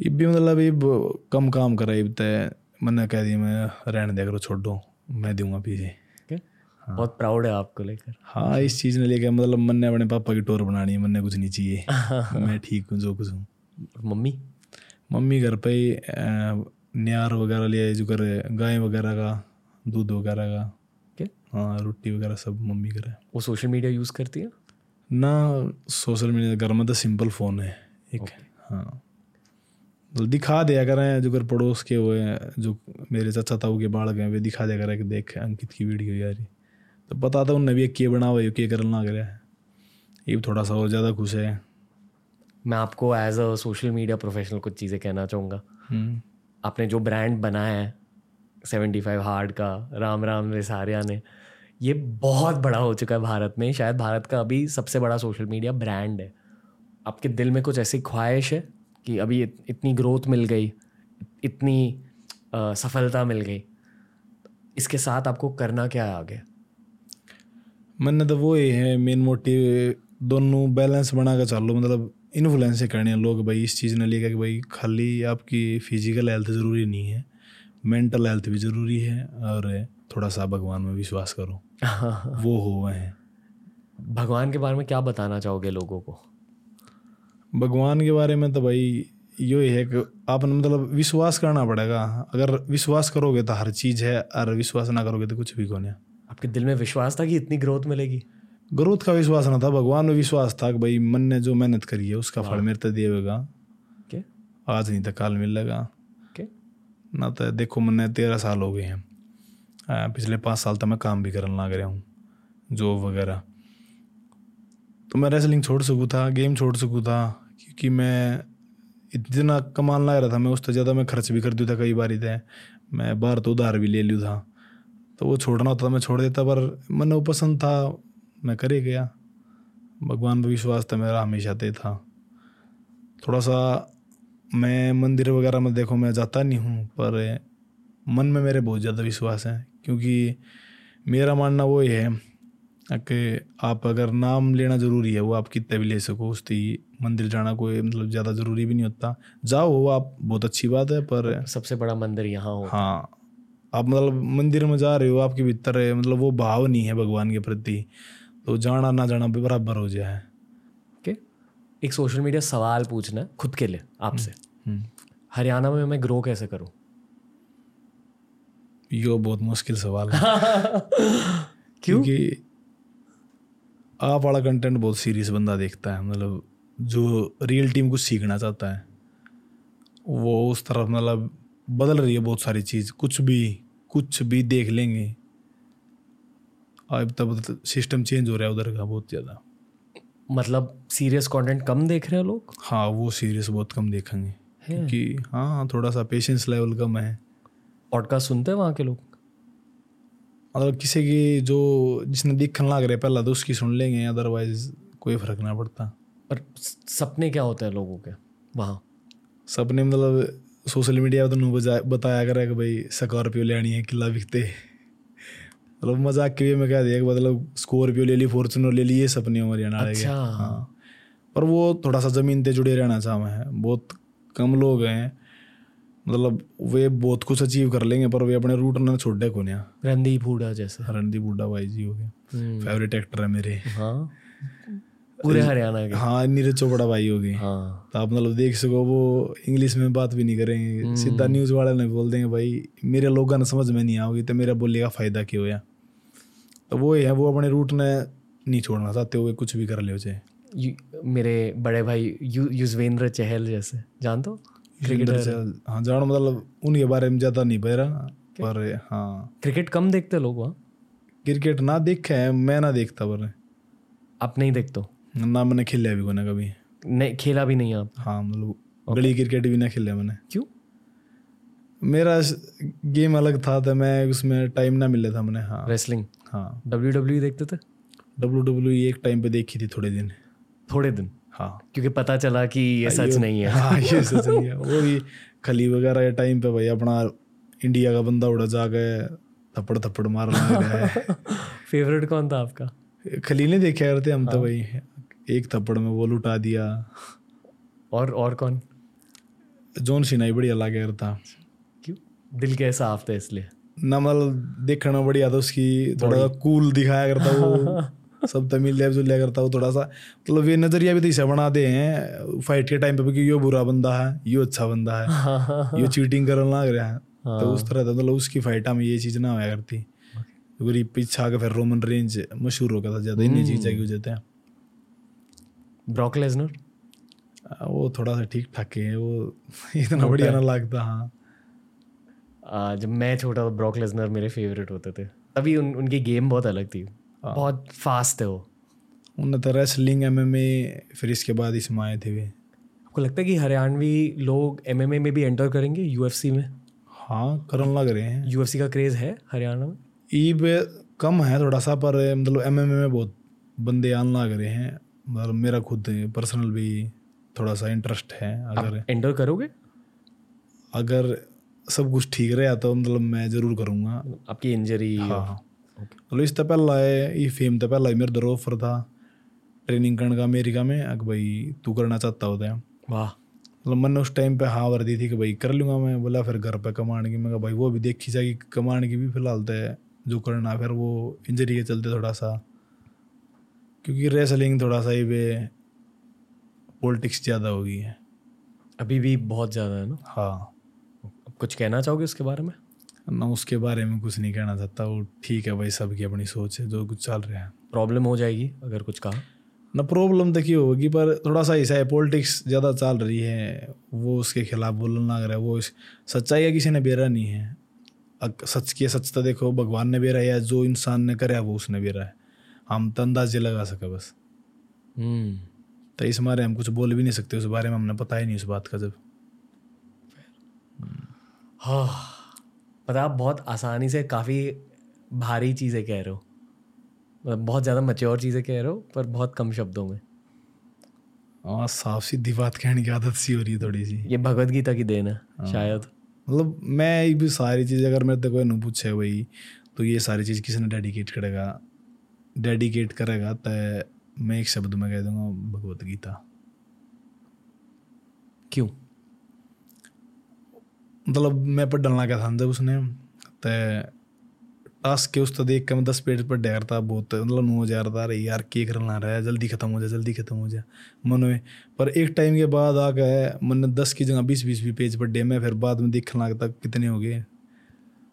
ये भी मतलब ब- कम काम करा ये तय मैंने कह दिया मैं रहने दे करो छोड़ दो मैं दूँगा पीछे ओके बहुत प्राउड है आपको लेकर। हाँ इस चीज़ ने लेकर मतलब मैंने अपने पापा की टोर बनानी है मैंने कुछ नहीं चाहिए। मैं ठीक हूँ जो कुछ हूँ। मम्मी मम्मी घर पे ही न्यार वगैरह ले जो करे गाय वगैरह का दूध वगैरह का ओके हाँ रोटी वगैरह सब मम्मी करे वो सोशल मीडिया यूज़ करती है ना सोशल मीडिया घर में तो सिंपल फ़ोन है एक हाँ तो दिखा दिया करें जो अगर पड़ोस के हुए जो मेरे चाचा ताऊ के बाढ़ गए वे दिखा दिया करें कि देख अंकित की वीडियो यार तो पता था उनने भी के बना हुआ के करना रहा ये भी थोड़ा सा और ज़्यादा खुश है मैं आपको as a social media professional कुछ चीज़ें कहना चाहूँगा। हम्म, आपने जो ब्रांड बनाया है सेवेंटी फाइव हार्ड का राम राम रेसारिया ने ये बहुत बड़ा हो चुका है भारत में। शायद भारत का अभी सबसे बड़ा सोशल मीडिया ब्रांड है। आपके दिल में कुछ ऐसी ख्वाहिश है कि अभी इत, इतनी ग्रोथ मिल गई इतनी अ, सफलता मिल गई इसके साथ आपको करना क्या है आगे? मैंने तो वो ही है मेन मोटिव दोनों बैलेंस बना के चलो मतलब इन्फ्लुएंस ही करने हैं। लोग भाई इस चीज़ ने लेकर कि भाई खाली आपकी फ़िज़िकल हेल्थ ज़रूरी नहीं है मेंटल हेल्थ भी ज़रूरी है और थोड़ा सा भगवान में विश्वास करो। वो हो गए हैं। भगवान के बारे में क्या बताना चाहोगे लोगों को? भगवान के बारे में तो भाई यो है कि आपने मतलब विश्वास करना पड़ेगा। अगर विश्वास करोगे तो हर चीज़ है और विश्वास ना करोगे तो कुछ भी कौन है। आपके दिल में विश्वास था कि इतनी ग्रोथ मिलेगी? ग्रोथ का विश्वास ना था भगवान में विश्वास था कि भाई मन ने जो मेहनत करी है उसका फल मेरे तक देगा के? आज नहीं तो कल मिलेगा। के? ना तो देखो मैंने तेरह साल हो गए हैं। पिछले पाँच साल तक मैं काम भी करने लग रहा हूँ जॉब वगैरह। तो मैं रेसलिंग छोड़ सकूँ था गेम छोड़ सकूँ था क्योंकि मैं इतना कमाने लग रहा था मैं उससे ज़्यादा मैं खर्च भी कर दिया था कई बार थे मैं बाहर तो उधार भी ले लिया था। तो वो छोड़ना होता था मैं छोड़ देता पर मन वो पसंद था मैं करे गया। भगवान पर विश्वास था मेरा हमेशा ते था। थोड़ा सा मैं मंदिर वगैरह में देखो मैं जाता नहीं हूँ पर मन में मेरे बहुत ज़्यादा विश्वास है क्योंकि मेरा मानना वो ही है कि आप अगर नाम लेना ज़रूरी है वो आप कितने भी ले सको उसकी मंदिर जाना कोई मतलब ज़्यादा ज़रूरी भी नहीं होता। जाओ वो आप बहुत अच्छी बात है पर सबसे बड़ा मंदिर यहाँ हो। हाँ आप मतलब मंदिर में जा रहे हो आपके भीतर है मतलब वो भाव नहीं है भगवान के प्रति। तो जाना ना जाना भी बराबर हो जाए ओके? एक सोशल मीडिया सवाल पूछना है खुद के लिए आपसे। हम्म। हरियाणा में मैं ग्रो कैसे करूँ? यो बहुत मुश्किल सवाल है। क्यों? क्योंकि आप वाला कंटेंट बहुत सीरियस बंदा देखता है मतलब जो रियल टीम कुछ सीखना चाहता है वो उस तरफ़ मतलब बदल रही है बहुत सारी चीज़। कुछ भी कुछ भी देख लेंगे तब सिस्टम चेंज हो रहा है उधर का बहुत ज़्यादा। मतलब सीरियस कंटेंट कम देख रहे हैं लोग? हाँ वो सीरियस बहुत कम देखेंगे। क्योंकि हाँ थोड़ा सा पेशेंस लेवल कम है। पॉडकास्ट सुनते हैं वहाँ के लोग? मतलब किसी की जो जिसने दिखने लग रहे पहला तो उसकी सुन लेंगे अदरवाइज़ कोई फ़र्क ना पड़ता। पर सपने क्या होते हैं लोगों के वहाँ? सपने मतलब सोशल मीडिया पर तो बताया करे कि भाई स्कॉर्पियो लेनी है किला बिकते। मतलब मज़ाक के लिए मैं कह दिया मतलब स्कॉर्पियो ले ली फॉर्चुनर ले ली ये सपने हमारे के अच्छा। हाँ। पर वो थोड़ा सा ज़मीन पे जुड़े रहना चाहते हैं। बहुत कम लोग हैं। मतलब वे बहुत कुछ अचीव कर लेंगे पर वे अपने रूट ना छोड़े को नहीं। रणदीप हुडा जैसे। रणदीप बुड्ढा भाई जी हो गए। हम्म, फेवरेट एक्टर है मेरे। हाँ। पूरे हरियाणा के। हाँ नीरज चोपड़ा भाई हो गए। हाँ। तो आप मतलब देख सको वो इंग्लिश में बात भी नहीं करेंगे। सीधा न्यूज़ वाले ने बोल देंगे भाई मेरे लोगों ने समझ में नहीं आओगी तो मेरा बोलने का फ़ायदा क्यों होया तो वो है वो अपने रूट ने नहीं छोड़ना चाहते हुए कुछ भी कर ले चाहे मेरे बड़े भाई यु, युजवेंद्र चहल जैसे जानते हो? क्रिकेटर हाँ जानो मतलब उनके बारे में ज़्यादा नहीं बह रहा पर हाँ। क्रिकेट कम देखते लोग वहाँ? क्रिकेट ना देखा है मैं ना देखता पर। आप नहीं देखते ना मैंने खेला भी कोने कभी। नहीं खेला भी नहीं आप? हाँ मतलब गली क्रिकेट भी ना खेला मैंने। क्यों? मेरा गेम अलग था तो मैं उसमें टाइम ना मिला था मैंने हाँ। रेसलिंग हाँ। डब्ल्यू डब्ल्यू देखते थे? डब्ल्यू डब्ल्यू एक टाइम पे देखी थी थोड़े दिन। थोड़े दिन? हाँ। क्योंकि पता चला कि ये सच नहीं है। हाँ ये सच नहीं है। वो भी खली वगैरह टाइम पे भाई अपना इंडिया का बंदा उड़ा जाके थप्पड़ थप्पड़ मारना लग रहा है। फेवरेट कौन था आपका? खली नहीं देखे करते हम तो भाई। एक थप्पड़ में वो लुटा दिया। और और कौन? जॉन सीना ही बढ़िया लगे क्यों दिल के साफ़ थे इसलिए। ना मतलब देखना बढ़िया था उसकी थोड़ा सा कूल दिखाया करता वो सब तमिल लिया जुलिया करता वो थोड़ा सा। मतलब वे नज़रिया भी तो ऐसा बना दे हैं फाइट के टाइम पे भी कि यो बुरा बंदा है यो अच्छा बंदा है यो चीटिंग करने लग रहा है। तो उस तरह था मतलब उसकी फाइटा में ये चीज़ ना होया करती। क्योंकि पीछे आके फिर रोमन रेंज मशहूर हो गया था ज़्यादा इन्हीं चीज़ें की वजह से। ब्रॉक लेसनर वो थोड़ा सा ठीक ठाक है वो इतना बढ़िया ना लगता हाँ। जब मैं छोटा था ब्रॉक लेसनर मेरे फेवरेट होते थे। तभी उन, उनकी गेम बहुत अलग थी। बहुत फास्ट है वो। उन्हें तो रेसलिंग एम एम ए फिर इसके बाद इसमें आए थे वे आपको लगता है कि हरियाणवी लोग एम एम ए में भी एंटर करेंगे यूएफसी में? हाँ करने लग रहे हैं। यूएफसी का क्रेज है हरियाणा में? ईब कम है थोड़ा सा पर मतलब एम एम ए में बहुत बंदे आने लग रहे हैं। मतलब मेरा खुद पर्सनल भी थोड़ा सा इंटरेस्ट है अगर एंटर करोगे? अगर सब कुछ ठीक रहा तो मतलब मैं ज़रूर करूँगा। आपकी इंजरी हाँ। मतलब इस तो पहला है ये फेम तो पहला मेरे दर ऑफ़र था। ट्रेनिंग करने का अमेरिका में अगर भाई तू करना चाहता होता है। वाह। मतलब मैंने उस टाइम पे हाँ वर दी थी कि भाई कर लूँगा मैं। बोला फिर घर पे कमाने की मैं कहा भाई वो भी देखी जाएगी कमाने की भी फ़िलहाल तो जो करना फिर वो इंजरी के चलते थोड़ा सा। क्योंकि रेसलिंग थोड़ा सा ही वे पॉलिटिक्स ज़्यादा हो गई है। अभी भी बहुत ज़्यादा है ना? हाँ। कुछ कहना चाहोगे उसके बारे में? ना उसके बारे में कुछ नहीं कहना चाहता। वो ठीक है भाई सबकी अपनी सोच है जो कुछ चल रहा है। प्रॉब्लम हो जाएगी अगर कुछ कहा? ना प्रॉब्लम तो क्यों होगी? पर थोड़ा सा ऐसा है पॉलिटिक्स ज़्यादा चल रही है। वो उसके खिलाफ बोलना लग रहा है। वो सच्चाई है किसी ने बेरा नहीं है। सच की सच तो देखो भगवान ने बेरा या जो इंसान ने करे वो उसने बेरा है। हम तो अंदाजे लगा सके बस। हम्म। तो इस मारे हम कुछ बोल भी नहीं सकते उस बारे में हमने पता ही नहीं उस बात का जब। हाँ। पता आप बहुत आसानी से काफ़ी भारी चीज़ें कह रहे हो। मतलब बहुत ज़्यादा मच्योर चीज़ें कह रहे हो पर बहुत कम शब्दों में। हाँ साफ़ सीधी बात कहने की आदत सी हो रही है थोड़ी सी ये भगवत गीता की देन है शायद। मतलब मैं ये भी सारी चीज़ अगर मेरे कोई नहीं पूछे भाई तो ये सारी चीज़ किसी ने डेडिकेट करेगा। डेडिकेट करेगा तो मैं एक शब्द में कह दूँगा भगवत गीता क्यों? मतलब मैं पर डलना क्या था उसने? तो टास्क के उस तो देख के मैं दस पेज पर डर था बहुत। मतलब नौ हज़ार था, अरे यार के करना रहा है, जल्दी खत्म हो जाए जल्दी खत्म हो जाए मन में पर एक टाइम के बाद आ गए मैंने दस की जगह बीस बीस भी पेज पर डे में, फिर बाद में देखने लगता कितने हो गए।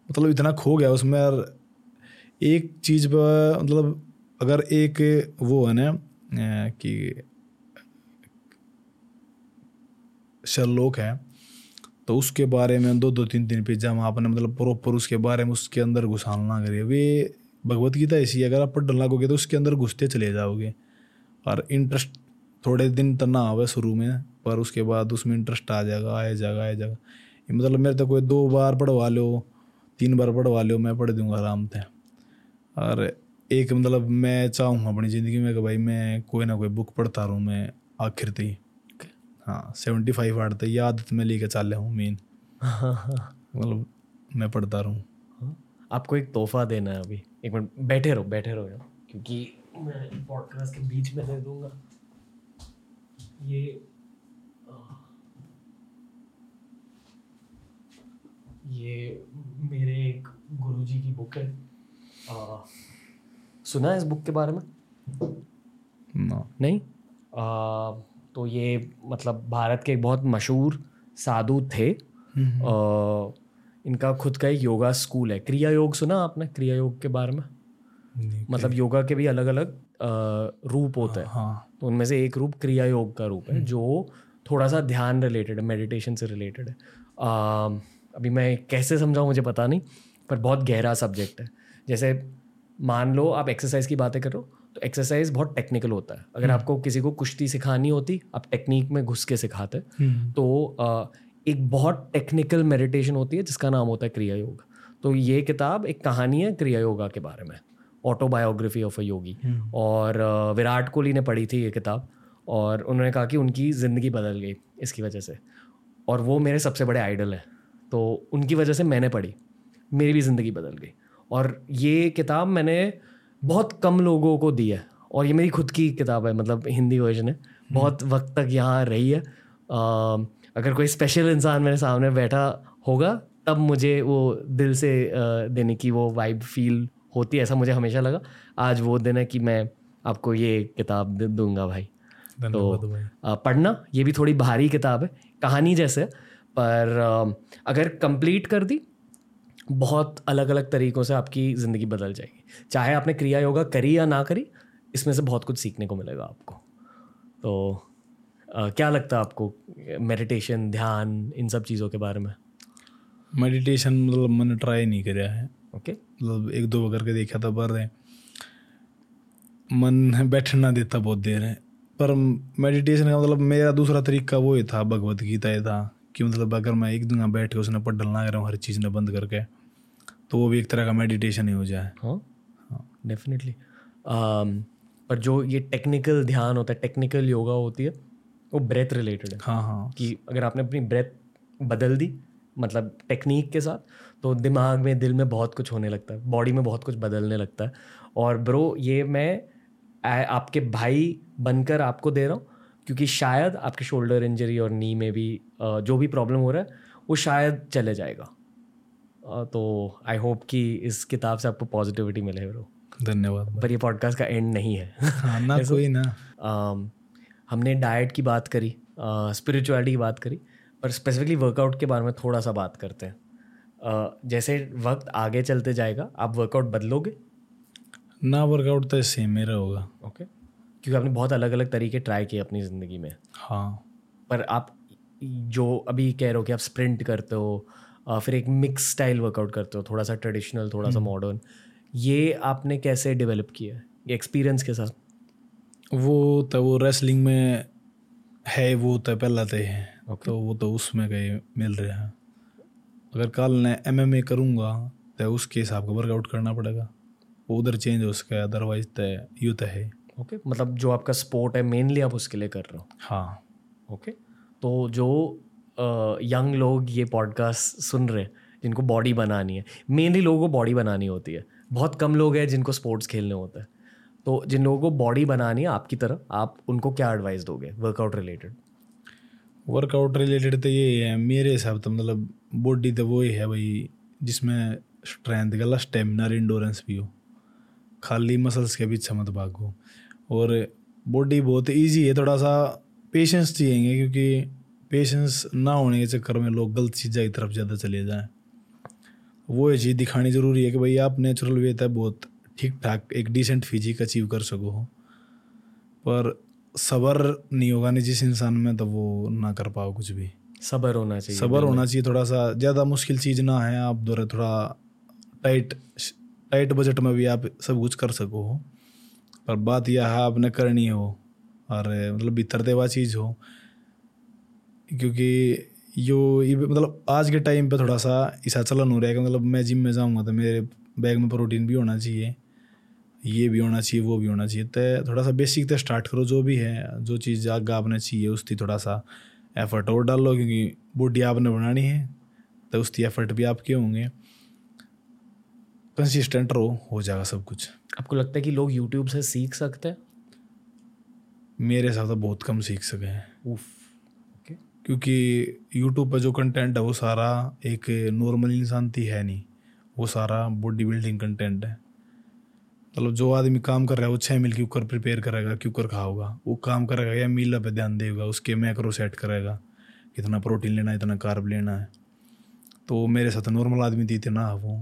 मतलब इतना खो गया उसमें यार। एक चीज़ पर मतलब अगर एक वो है ना कि शर्लोक है तो उसके बारे में दो दो, तीन तीन पेज हम आपने मतलब प्रॉपर उसके बारे में उसके अंदर घुसाना ना करिए। वे भगवत गीता ऐसी अगर आप पढ़ लगोगे तो उसके अंदर घुसते चले जाओगे। और इंटरेस्ट थोड़े दिन तो ना आवे शुरू में, पर उसके बाद उसमें इंटरेस्ट आ जाएगा आए जाएगा आए जाएगा। मतलब मेरे तो कोई दो बार पढ़वा लो, तीन बार पढ़वा लो, मैं पढ़ दूँगा आराम से। और एक मतलब मैं चाहूँगा अपनी ज़िंदगी में कि भाई मैं कोई ना कोई बुक पढ़ता रहूँ मैं आखिर तक। ही सेवेंटी फाइव आठ तक ये आदत में लेके चल रहा हूँ मेन मतलब मैं पढ़ता रहूँ। आपको एक तोहफा देना है अभी। एक मिनट बैठे रहो बैठे रहो यार क्योंकि मैं पॉडकास्ट के बीच में दे दूँगा। ये ये मेरे एक गुरुजी की बुक है। आ, सुना है इस बुक के बारे में? ना। नहीं? आ, तो ये मतलब भारत के एक बहुत मशहूर साधु थे। आ, इनका खुद का एक योगा स्कूल है। क्रिया योग सुना आपने? क्रिया योग के बारे में? मतलब योगा के भी अलग अलग रूप होते हैं। हाँ। तो उनमें से एक रूप क्रिया योग का रूप है जो थोड़ा सा ध्यान रिलेटेड है मेडिटेशन से रिलेटेड है। आ, अभी मैं कैसे समझाऊँ मुझे पता नहीं पर बहुत गहरा सब्जेक्ट है। जैसे मान लो आप एक्सरसाइज की बातें करो तो एक्सरसाइज बहुत टेक्निकल होता है। अगर आपको किसी को कुश्ती सिखानी होती आप टेक्निक में घुस के सिखाते। तो आ, एक बहुत टेक्निकल मेडिटेशन होती है जिसका नाम होता है क्रिया योग। तो ये किताब एक कहानी है क्रिया योगा के बारे में। ऑटोबायोग्राफी ऑफ़ अ योगी और विराट कोहली ने पढ़ी थी ये किताब और उन्होंने कहा कि उनकी ज़िंदगी बदल गई इसकी वजह से। और वो मेरे सबसे बड़े आइडल हैं। तो उनकी वजह से मैंने पढ़ी मेरी भी ज़िंदगी बदल गई। और ये किताब मैंने बहुत कम लोगों को दी है। और ये मेरी खुद की किताब है मतलब हिंदी वर्जन है। बहुत वक्त तक यहाँ रही है। अ, अगर कोई स्पेशल इंसान मेरे सामने बैठा होगा तब मुझे वो दिल से देने की वो वाइब फील होती है ऐसा मुझे हमेशा लगा। आज वो दिन है कि मैं आपको ये किताब दे दूँगा भाई। तो पढ़ना ये भी थोड़ी भारी किताब है कहानी जैसे पर अगर कंप्लीट कर दी बहुत अलग अलग तरीक़ों से आपकी ज़िंदगी बदल जाएगी। चाहे आपने क्रिया योगा करी या ना करी इसमें से बहुत कुछ सीखने को मिलेगा आपको। तो अ, क्या लगता है आपको मेडिटेशन ध्यान इन सब चीज़ों के बारे में? मेडिटेशन मतलब मैंने ट्राई नहीं करा है। ओके। मतलब एक दो बार करके देखा था पर मन बैठने देता बहुत देर है। पर मेडिटेशन का मतलब मेरा दूसरा तरीका वो ही था भगवत गीता ही था। कि मतलब अगर मैं एक दिन बैठ के उसने पढ़ ना रहा हूँ हर चीज़ ने बंद करके तो वो भी एक तरह का मेडिटेशन ही हो जाए। हाँ डेफिनेटली पर जो ये टेक्निकल ध्यान होता है टेक्निकल योगा होती है वो ब्रेथ रिलेटेड है। हाँ हाँ। कि अगर आपने अपनी ब्रेथ बदल दी मतलब टेक्निक के साथ तो दिमाग में दिल में बहुत कुछ होने लगता है बॉडी में बहुत कुछ बदलने लगता है। और ब्रो ये मैं आ- आपके भाई बनकर आपको दे रहा हूँ क्योंकि शायद आपके शोल्डर इंजरी और नी में भी जो भी प्रॉब्लम हो रहा है वो शायद चले जाएगा। तो आई होप कि इस किताब से आपको पॉजिटिविटी मिले ब्रो धन्यवाद पर ये पॉडकास्ट का एंड नहीं है। हाँ ना कोई ना। हमने डाइट की बात करी स्पिरिचुअलिटी की बात करी पर स्पेसिफिकली वर्कआउट के बारे में थोड़ा सा बात करते हैं। जैसे वक्त आगे चलते जाएगा आप वर्कआउट बदलोगे? ना वर्कआउट तो सेम मेरा होगा ओके क्योंकि आपने बहुत अलग अलग तरीके ट्राई किए अपनी ज़िंदगी में। हाँ। पर आप जो अभी कह रहे हो कि आप स्प्रिंट करते हो फिर एक मिक्स स्टाइल वर्कआउट करते हो थोड़ा सा ट्रेडिशनल थोड़ा सा मॉडर्न ये आपने कैसे डेवलप किया? है एक्सपीरियंस के साथ। वो तो वो रेसलिंग में है वो तो पहला तो है। Okay. तो वो तो उसमें कहीं मिल रहा है। अगर कल मैं एम एम ए करूँगा तो उसके हिसाब का वर्कआउट करना पड़ेगा। वो उधर चेंज हो सके अदरवाइज़ तो यू तो है। Okay okay? मतलब जो आपका स्पोर्ट है मेनली आप उसके लिए कर रहे हो। हाँ। Okay okay? तो जो यंग लोग ये पॉडकास्ट सुन रहे हैं जिनको बॉडी बनानी है मेनली लोगों को बॉडी बनानी होती है। बहुत कम लोग हैं जिनको स्पोर्ट्स खेलने होते हैं। तो जिन लोगों को बॉडी बनानी है आपकी तरह आप उनको क्या एडवाइस दोगे? वर्कआउट रिलेटेड वर्कआउट रिलेटेड तो ये है मेरे हिसाब तो मतलब बॉडी तो वो ही है भाई जिसमें स्ट्रेंथ का स्टेमिना इंडोरेंस भी हो। खाली मसल्स के पीछे मत भागो। और बॉडी बहुत इजी है थोड़ा सा पेशेंस चाहिए क्योंकि पेशेंस ना होने के चक्कर में लोग गलत चीज़ों की तरफ़ ज़्यादा चले जाएँ। वो ये चीज़ दिखानी ज़रूरी है कि भाई आप नेचुरल वे तक बहुत ठीक ठाक एक डिसेंट फिजिक अचीव कर सको हो। पर सबर नहीं होगा नहीं जिस इंसान में तो वो ना कर पाओ कुछ भी। सबर होना चाहिए सबर होना चाहिए थोड़ा सा ज़्यादा मुश्किल चीज़ ना है आप दौरे थोड़ा टाइट टाइट बजट में भी आप सब कुछ कर सको हो। पर बात यह है आपने करनी हो, और मतलब भीतर देवा चीज़ हो क्योंकि यो, ये मतलब आज के टाइम पे थोड़ा सा ऐसा चलन हो रहा है कि मतलब मैं जिम में जाऊँगा तो मेरे बैग में प्रोटीन भी होना चाहिए, ये भी होना चाहिए, वो भी होना चाहिए। तो थोड़ा सा बेसिक तो स्टार्ट करो, जो भी है, जो चीज़ आगे आपने चाहिए, उसकी थोड़ा सा एफर्ट और डाल लो क्योंकि बॉडी आपने बनानी है तो उसकी एफर्ट भी आपके होंगे। कंसिस्टेंट रहो हो जाएगा सब कुछ। आपको लगता है कि लोग यूट्यूब से सीख सकते हैं? मेरे हिसाब से बहुत कम सीख सके हैं। ओके क्योंकि यूट्यूब पर जो कंटेंट है वो सारा एक नॉर्मल इंसान थी है नहीं। वो सारा बॉडी बिल्डिंग कंटेंट है। मतलब जो आदमी काम कर रहा है वो छः मील क्यूकर प्रिपेयर करेगा क्यूकर खाओगा। वो काम करेगा या मील पे ध्यान देगा उसके मैक्रो सेट करेगा कितना प्रोटीन लेना है इतना कार्ब लेना है। तो मेरे साथ नॉर्मल आदमी थी ना वो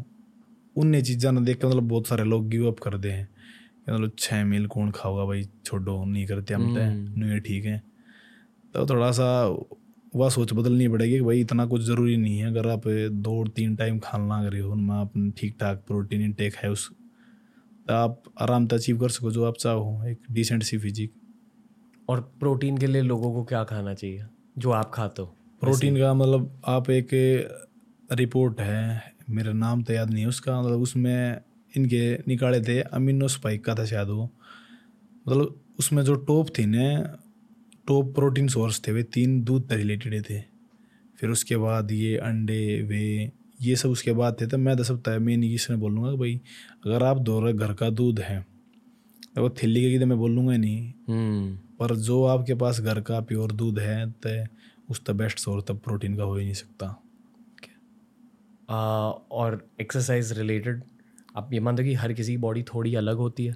उन्हें चीज़ा ना देख के मतलब बहुत सारे लोग गिव अप कर दे हैं मतलब छः मील कौन खाओगा भाई? छोड़ो नहीं करते हम तो। नहीं ठीक है। तो थोड़ा सा वह सोच बदलनी पड़ेगी कि भाई इतना कुछ ज़रूरी नहीं है। अगर आप दो तीन टाइम खाना अगर हो उनमें आप ठीक ठाक प्रोटीन इनटेक है उस तो आप आराम से अचीव कर सको जो आप चाहो। एक डिसेंट सी फिजिक और प्रोटीन के लिए लोगों को क्या खाना चाहिए? जो आप खाते हो? प्रोटीन का मतलब आप एक रिपोर्ट है मेरा नाम तो याद नहीं है उसका मतलब उसमें इनके निकाले थे अमीनो स्पाइक का था शायद वो। मतलब उसमें जो टॉप थी ना टॉप प्रोटीन सोर्स थे वे तीन दूध से रिलेटेड थे। फिर उसके बाद ये अंडे वे ये सब उसके बाद थे तो मैं तो सब तय मैं नहीं किसी ने बोलूँगा कि भाई अगर आप दो घर का दूध है तो वो थिल्ली के तो मैं बोलूँगा ही नहीं। हम्म। पर जो आपके पास घर का प्योर दूध है तो उस तो बेस्ट सोर्स तब प्रोटीन का हो ही नहीं सकता। और एक्सरसाइज रिलेटेड आप ये मानते हो कि हर किसी की बॉडी थोड़ी अलग होती है?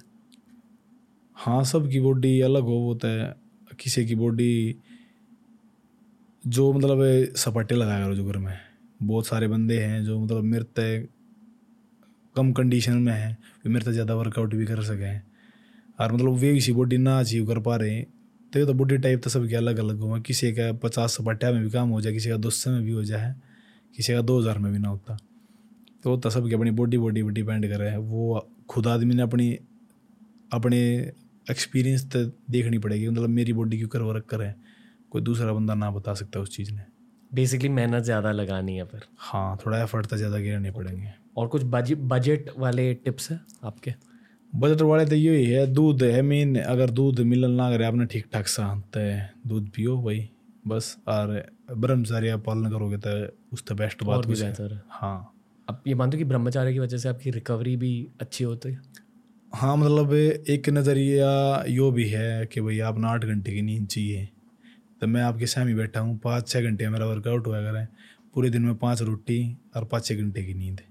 हाँ सब की बॉडी अलग हो, वो तो है। किसी की बॉडी जो मतलब सपाटे लगाया करो जो घर में। बहुत सारे बंदे हैं जो मतलब मेरे कम कंडीशन में है वे मेरे ज़्यादा वर्कआउट भी कर सकें और मतलब वे इसी बॉडी ना अचीव कर पा रहे हैं। तो ये तो बॉडी टाइप तो सबके अलग अलग हुआ किसी का पचास सपाटिया में भी काम हो जाए, किसी का दो सौ में भी हो जाए। किसी का दो हज़ार में भी ना होता। तो वो तो सबकी अपनी बॉडी बॉडी पर डिपेंड कर रहे हैं। वो खुद आदमी ने अपनी अपने एक्सपीरियंस तो देखनी पड़ेगी। मतलब मेरी बॉडी क्यों कर वर्क करे कोई दूसरा बंदा ना बता सकता उस चीज़ ने। बेसिकली मेहनत ज़्यादा लगानी है फिर। हाँ थोड़ा एफर्ट तो ज़्यादा गिरने पड़ेंगे। और कुछ बजट बजट वाले टिप्स हैं आपके? बजट वाले तो यही है दूध है मेन अगर दूध मिलन ना करे आपने ठीक ठाक सा तो दूध पियो भाई बस। और ब्रह्मचार्य पालन करोगे तो उस तो बेस्ट बात भी है। बेहतर है। हाँ। आप ये मानते हो कि ब्रह्मचार्य की वजह से आपकी रिकवरी भी अच्छी होती है? हाँ मतलब एक नज़रिया यो भी है कि भाई आपने आठ घंटे की नींद चाहिए। तो मैं आपके सामने बैठा हूँ पाँच छः घंटे मेरा वर्कआउट हुआ करें पूरे दिन में पाँच रोटी और पाँच छः घंटे की नींद।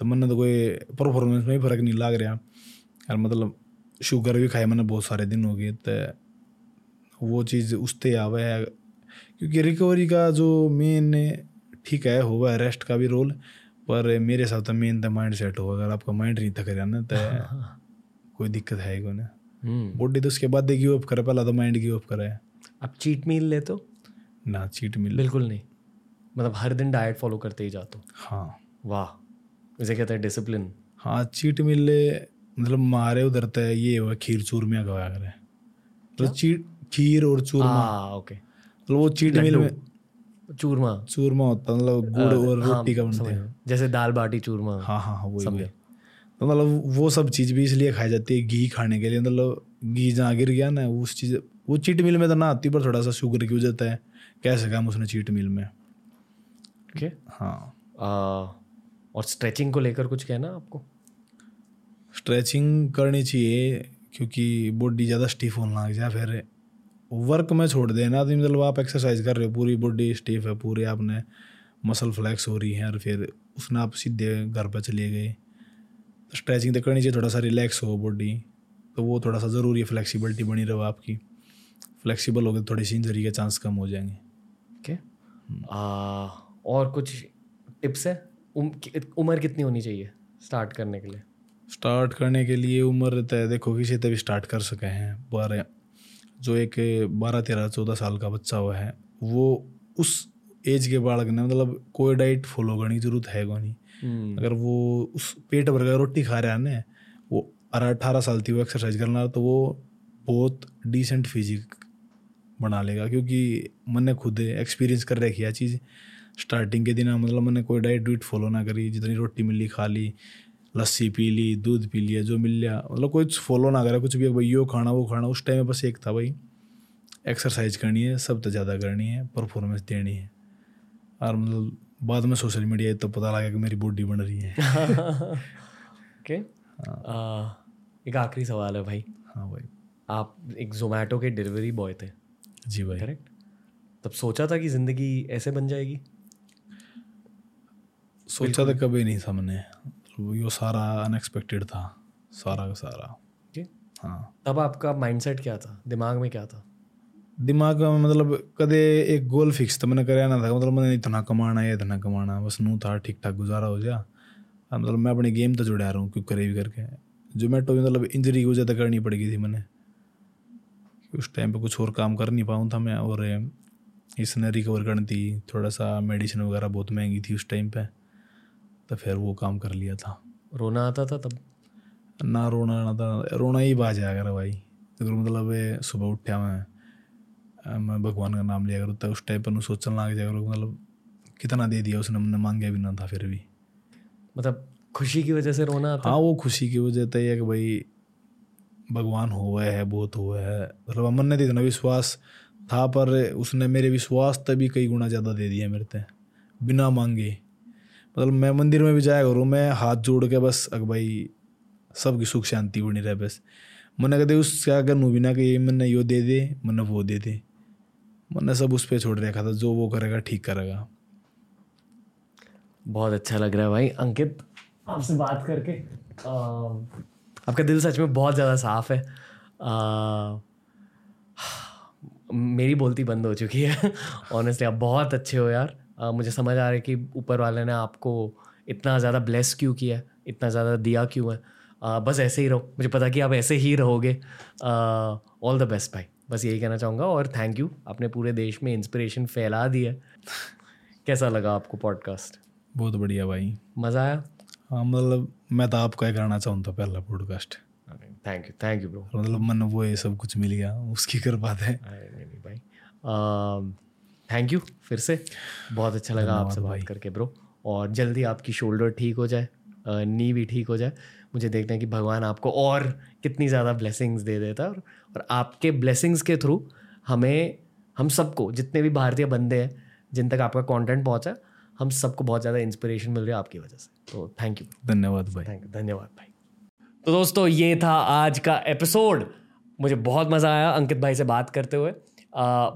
तो मैंने तो कोई परफॉर्मेंस में ही फ़र्क नहीं लग रहा। और मतलब शुगर भी खाए मैंने बहुत सारे दिन हो गए तो वो चीज़ उसते आवे है क्योंकि रिकवरी का जो मेन ठीक है हुआ है रेस्ट का भी रोल पर मेरे हिसाब से मेन तो माइंड सेट होगा। अगर आपका माइंड नहीं थक रहा ना तो कोई दिक्कत है को ना। हम्म। बॉडी तो उसके बाद गिव अप करे पहला तो माइंड गिव अप करे। आप चीट मील लेते हो? ना चीट मिल बिल्कुल नहीं। मतलब हर दिन डाइट फॉलो करते ही जाते हो? हाँ। वाह। इसे कहते हैं डिसिप्लिन हाँ चीट मिल मतलब मारे उधर तो ये हुआ खीर चूरमिया गवाया करे मतलब चीट खीर और चूरमा। हाँ ओके मतलब वो चीट मिल में चूरमा। चूरमा होता मतलब गुड़ और हाँ, रोटी का बनते हैं। जैसे दाल बाटी चूरमा हाँ हाँ हाँ वही समझे। तो मतलब वो सब चीज़ भी इसलिए खाई जाती है घी खाने के लिए। मतलब घी जहाँ गिर गया ना उस चीज़ वो चीट मिल में तो ना आती पर थोड़ा सा शुगर की वजह है कैसे काम उसने चीट मिल में। ओके। हाँ। आ, और स्ट्रेचिंग को लेकर कुछ कहना आपको? स्ट्रेचिंग करनी चाहिए क्योंकि बॉडी ज़्यादा स्टिफ होने लग जाए फिर वर्क में छोड़ देना तो मतलब आप एक्सरसाइज कर रहे हो पूरी बॉडी स्टिफ है पूरी आपने मसल फ्लैक्स हो रही है और फिर उसने आप सीधे घर पर चले गए। तो स्ट्रेचिंग तो करनी चाहिए थोड़ा सा रिलैक्स हो बॉडी तो वो थोड़ा सा ज़रूरी है फ्लेक्सिबिलिटी बनी रहो आपकी। फ्लेक्सिबल हो गए थोड़ी सी इंजरी के चांस कम हो जाएँगे। ओके आ, और कुछ टिप्स है? उम, उम्र कितनी होनी चाहिए स्टार्ट करने के लिए? स्टार्ट करने के लिए उम्र तय देखो किसी तभी स्टार्ट कर सके हैं पर जो एक बारह तेरह चौदह साल का बच्चा हुआ है वो उस एज के बालक ने मतलब कोई डाइट फॉलो करने की ज़रूरत है को नहीं हम्म, अगर वो उस पेट भर का रोटी खा रहा है ना वो अठारह साल थी वो एक्सरसाइज करना तो वो बहुत डिसेंट फिजिक बना लेगा क्योंकि मैंने खुद एक्सपीरियंस कर रखी है चीज़। स्टार्टिंग के दिन मतलब मैंने कोई डाइट डूट फॉलो ना करी जितनी रोटी मिली खा ली लस्सी पी ली दूध पी लिया जो मिल लिया। मतलब कुछ फॉलो ना करा कुछ भी भाई यो खाना वो खाना उस टाइम में बस एक था भाई एक्सरसाइज करनी है सब तो ज़्यादा करनी है परफॉर्मेंस देनी है। और मतलब बाद में सोशल मीडिया तो पता लगा कि मेरी बॉडी बन रही है। ओके आ, एक आखिरी सवाल है भाई। हाँ भाई। आप एक जोमेटो के डिलीवरी बॉय थे। जी भाई। करेक्ट तब सोचा था कि ज़िंदगी ऐसे बन जाएगी? सोचा तो कभी नहीं था मैंने वो सारा अनएक्सपेक्टेड था सारा का सारा। हाँ। तब आपका माइंडसेट क्या था? दिमाग में क्या था? दिमाग में मतलब कदे एक गोल फिक्स था मैंने कराया ना था मतलब मैंने इतना कमाना है इतना कमाना बस नू था ठीक ठाक गुजारा हो जा। मतलब मैं अपनी गेम तो जुड़ा रहा हूँ क्यों करे भी करके। जोमेटो में मतलब इंजरी की वजह तो करनी पड़ गई थी मैंने। उस टाइम पे कुछ और काम कर नहीं पाऊँ था मैं और इसने रिकवर करनी थी थोड़ा सा मेडिसिन वगैरह बहुत महँगी थी उस टाइम पे। तो फिर वो काम कर लिया था। रोना आता था तब? ना रोना ना था रोना ही बाज आया कर भाई। अगर मतलब सुबह उठा मैं मैं भगवान का नाम लिया करूँ तो उस टाइप पर सोचने लग जाया करूँ मतलब कितना दे दिया उसने मैंने मांगा भी ना था फिर भी। मतलब खुशी की वजह से रोना आता? हाँ वो खुशी की वजह तो ये है कि भाई भगवान हुआ है बहुत हुआ है। मतलब अमन ने तो इतना विश्वास था पर उसने मेरे विश्वास तभी कई गुना ज़्यादा दे दिया मेरे ते बिना मांगे। मतलब मैं मंदिर में भी जाया करूँ मैं हाथ जोड़ के बस अग भाई सबकी सुख शांति बनी रहे बस। मैंने कहते उसका अगर नू बिना कि मैंने यो दे दे मैंने वो दे दे। मैंने सब उस पर छोड़ रखा था जो वो करेगा ठीक करेगा। बहुत अच्छा लग रहा है भाई। अंकित आपसे बात करके आ, आपका दिल सच में बहुत ज़्यादा साफ़ है। आ, मेरी बोलती बंद हो चुकी है। ऑनेस्टली आप बहुत अच्छे हो यार। मुझे समझ आ रहा है कि ऊपर वाले ने आपको इतना ज़्यादा ब्लेस क्यों किया? है इतना ज़्यादा दिया क्यों है? आ, बस ऐसे ही रहो। मुझे पता कि आप ऐसे ही रहोगे। ऑल द बेस्ट भाई बस यही कहना चाहूँगा और थैंक यू आपने पूरे देश में इंस्पिरेशन फैला दी है। कैसा लगा आपको पॉडकास्ट बहुत बढ़िया भाई। मज़ा आया? हाँ मतलब मैं तो आपका ही करना चाहूँगा पहला podcast thank you thank you bro मतलब मन वो ये सब कुछ मिल गया उसकी कर बात है नहीं नहीं भाई थैंक यू फिर से बहुत अच्छा लगा आपसे बात करके ब्रो और जल्दी आपकी शोल्डर ठीक हो जाए नी भी ठीक हो जाए। मुझे देखना है कि भगवान आपको और कितनी ज़्यादा ब्लेसिंग्स दे देता है। और, और आपके ब्लेसिंग्स के थ्रू हमें हम सबको जितने भी भारतीय बंदे हैं जिन तक आपका कंटेंट पहुँचा हम सबको बहुत ज़्यादा इंस्पिरेशन मिल रही है आपकी वजह से। तो थैंक यू धन्यवाद भाई। थैंक यू धन्यवाद भाई। तो दोस्तों ये था आज का एपिसोड मुझे बहुत मज़ा आया अंकित भाई से बात करते हुए।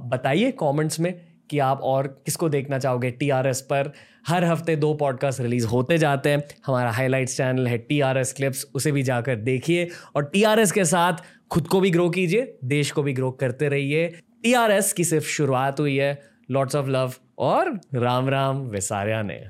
बताइए कमेंट्स में कि आप और किसको देखना चाहोगे? टी आर एस पर हर हफ़्ते दो पॉडकास्ट रिलीज़ होते जाते हैं। हमारा हाईलाइट्स चैनल है टी आर एस क्लिप्स उसे भी जाकर देखिए। और टी आर एस के साथ खुद को भी ग्रो कीजिए, देश को भी ग्रो करते रहिए। टी आर एस की सिर्फ़ शुरुआत हुई है। लॉट्स ऑफ़ लव और राम राम विसारिया ने।